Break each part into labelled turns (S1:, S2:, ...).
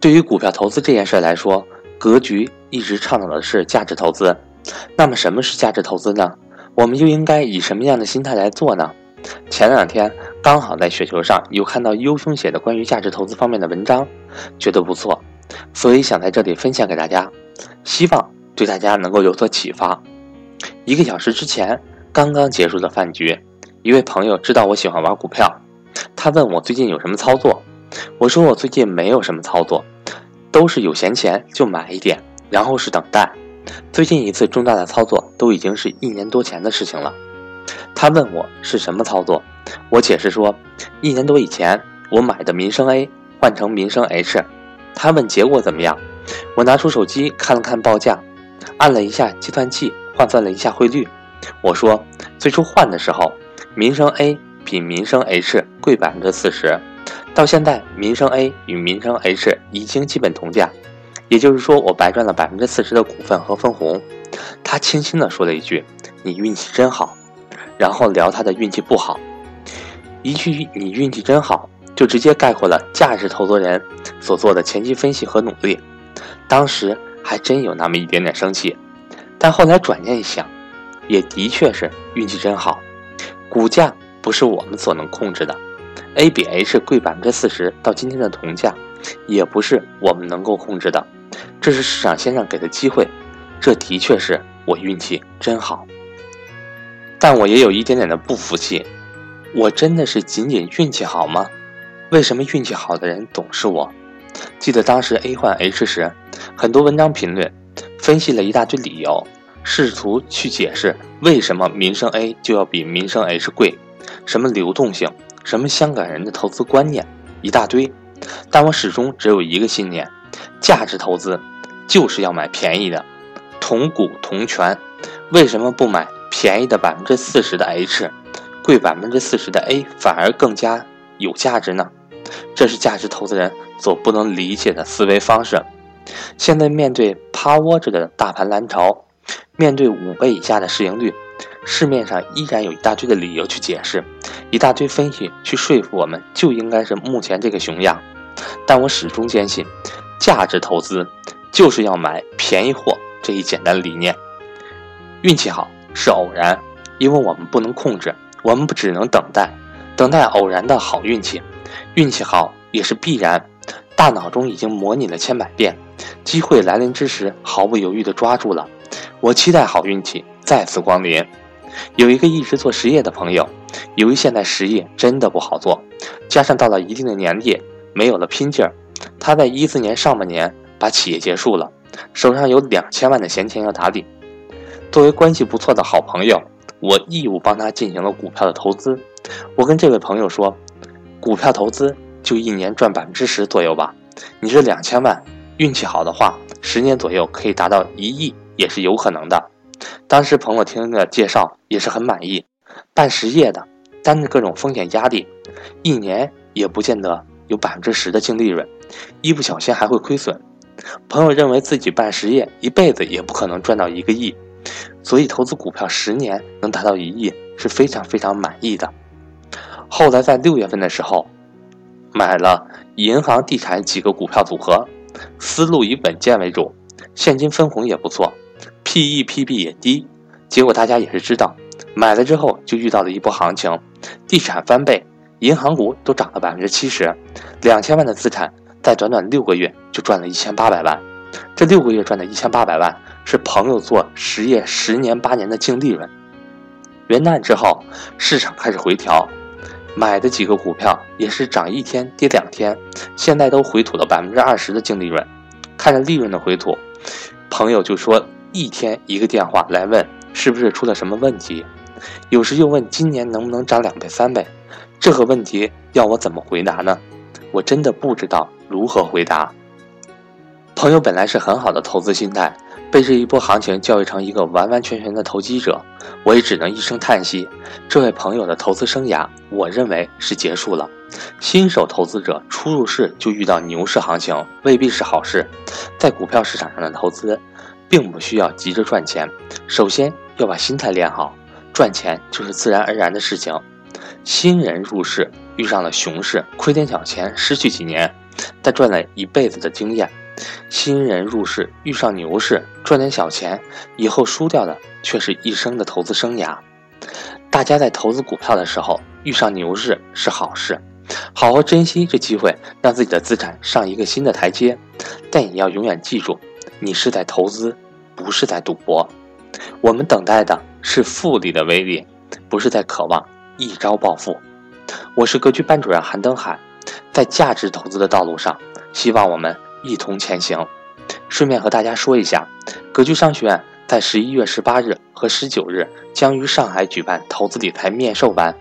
S1: 对于股票投资这件事来说，格局一直倡导的是价值投资。那么什么是价值投资呢？我们又应该以什么样的心态来做呢？前两天刚好在雪球上有看到优兄写的关于价值投资方面的文章，觉得不错，所以想在这里分享给大家，希望对大家能够有所启发。一个小时之前刚刚结束的饭局，一位朋友知道我喜欢玩股票，他问我最近有什么操作。我说我最近没有什么操作，都是有闲钱就买一点，然后是等待。最近一次重大的操作都已经是一年多前的事情了。他问我是什么操作，我解释说，一年多以前我买的民生 A 换成民生 H。他问结果怎么样，我拿出手机看了看报价，按了一下计算器换算了一下汇率。我说最初换的时候，民生 A 比民生 H 贵百分之四十。到现在，民生 A 与民生 H 已经基本同价，也就是说，我白赚了百分之四十的股份和分红。他轻轻地说了一句：“你运气真好。”然后聊他的运气不好。一句“你运气真好”就直接概括了价值投资人所做的前期分析和努力。当时还真有那么一点点生气，但后来转念一想，也的确是运气真好。股价不是我们所能控制的。A 比 H 贵百分之四十，到今天的同价，也不是我们能够控制的，这是市场先生给的机会，这的确是我运气真好。但我也有一点点的不服气，我真的是仅仅运气好吗？为什么运气好的人总是我？记得当时 A 换 H 时，很多文章评论分析了一大堆理由，试图去解释为什么民生 A 就要比民生 H 贵，什么流动性。什么香港人的投资观念一大堆，但我始终只有一个信念：价值投资就是要买便宜的，同股同权。为什么不买便宜的百分之四十的 H，贵百分之四十的 A 反而更加有价值呢？这是价值投资人所不能理解的思维方式。现在面对趴窝着的大盘蓝筹，面对五倍以下的市盈率。市面上依然有一大堆的理由去解释，一大堆分析去说服我们，就应该是目前这个熊样。但我始终坚信，价值投资就是要买便宜货这一简单理念。运气好是偶然，因为我们不能控制，我们不只能等待，等待偶然的好运气。运气好也是必然，大脑中已经模拟了千百遍，机会来临之时毫不犹豫地抓住了。我期待好运气再次光临。有一个一直做实业的朋友，由于现在实业真的不好做，加上到了一定的年纪没有了拼劲儿，他在一四年上半年把企业结束了，手上有两千万的闲钱要打理。作为关系不错的好朋友，我义务帮他进行了股票的投资。我跟这位朋友说，股票投资就一年赚百分之十左右吧，你这两千万，运气好的话，十年左右可以达到一亿也是有可能的。当时朋友听了介绍也是很满意，办实业的，担着各种风险压力，一年也不见得有百分之十的净利润，一不小心还会亏损。朋友认为自己办实业一辈子也不可能赚到一个亿，所以投资股票十年能达到一亿是非常非常满意的。后来在六月份的时候，买了银行、地产几个股票组合，思路以稳健为主，现金分红也不错。P E P B 也低，结果大家也是知道，买了之后就遇到了一波行情，地产翻倍，银行股都涨了百分之七十，两千万的资产在短短六个月就赚了一千八百万，这六个月赚的一千八百万是朋友做实业十年八年的净利润。元旦之后，市场开始回调，买的几个股票也是涨一天跌两天，现在都回吐了百分之二十的净利润，看着利润的回吐，朋友就说。一天一个电话来问是不是出了什么问题，有时又问今年能不能涨两倍三倍，这个问题要我怎么回答呢？我真的不知道如何回答。朋友本来是很好的投资心态，被这一波行情教育成一个完完全全的投机者，我也只能一声叹息。这位朋友的投资生涯，我认为是结束了。新手投资者初入市就遇到牛市行情，未必是好事。在股票市场上的投资。并不需要急着赚钱，首先要把心态练好，赚钱就是自然而然的事情。新人入市遇上了熊市，亏点小钱，失去几年，但赚了一辈子的经验。新人入市遇上牛市，赚点小钱，以后输掉的却是一生的投资生涯。大家在投资股票的时候，遇上牛市是好事，好好珍惜这机会，让自己的资产上一个新的台阶。但也要永远记住，你是在投资，不是在赌博。我们等待的是复利的威力，不是在渴望一朝暴富。我是格局班主任韩登海，在价值投资的道路上，希望我们一同前行。顺便和大家说一下，格局商学院。在十一月十八日和十九日将于上海举办投资理财面授班，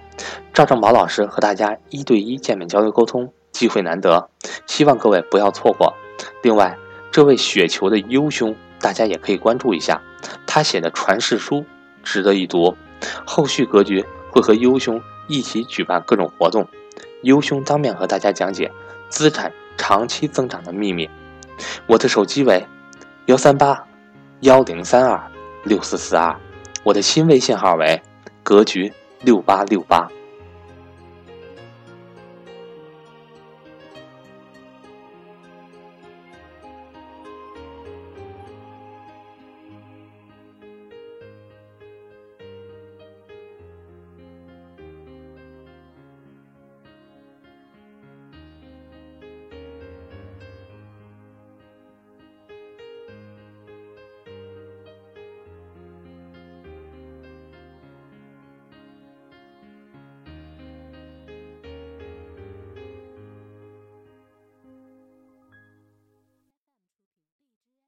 S1: 赵正宝老师和大家一对一见面交流沟通，机会难得，希望各位不要错过。另外，这位雪球的优兄，大家也可以关注一下，他写的传世书值得一读。后续格局会和优兄一起举办各种活动，优兄当面和大家讲解资产长期增长的秘密。我的手机为幺三八。幺零三二六四四二，我的新微信号为格局六八六八。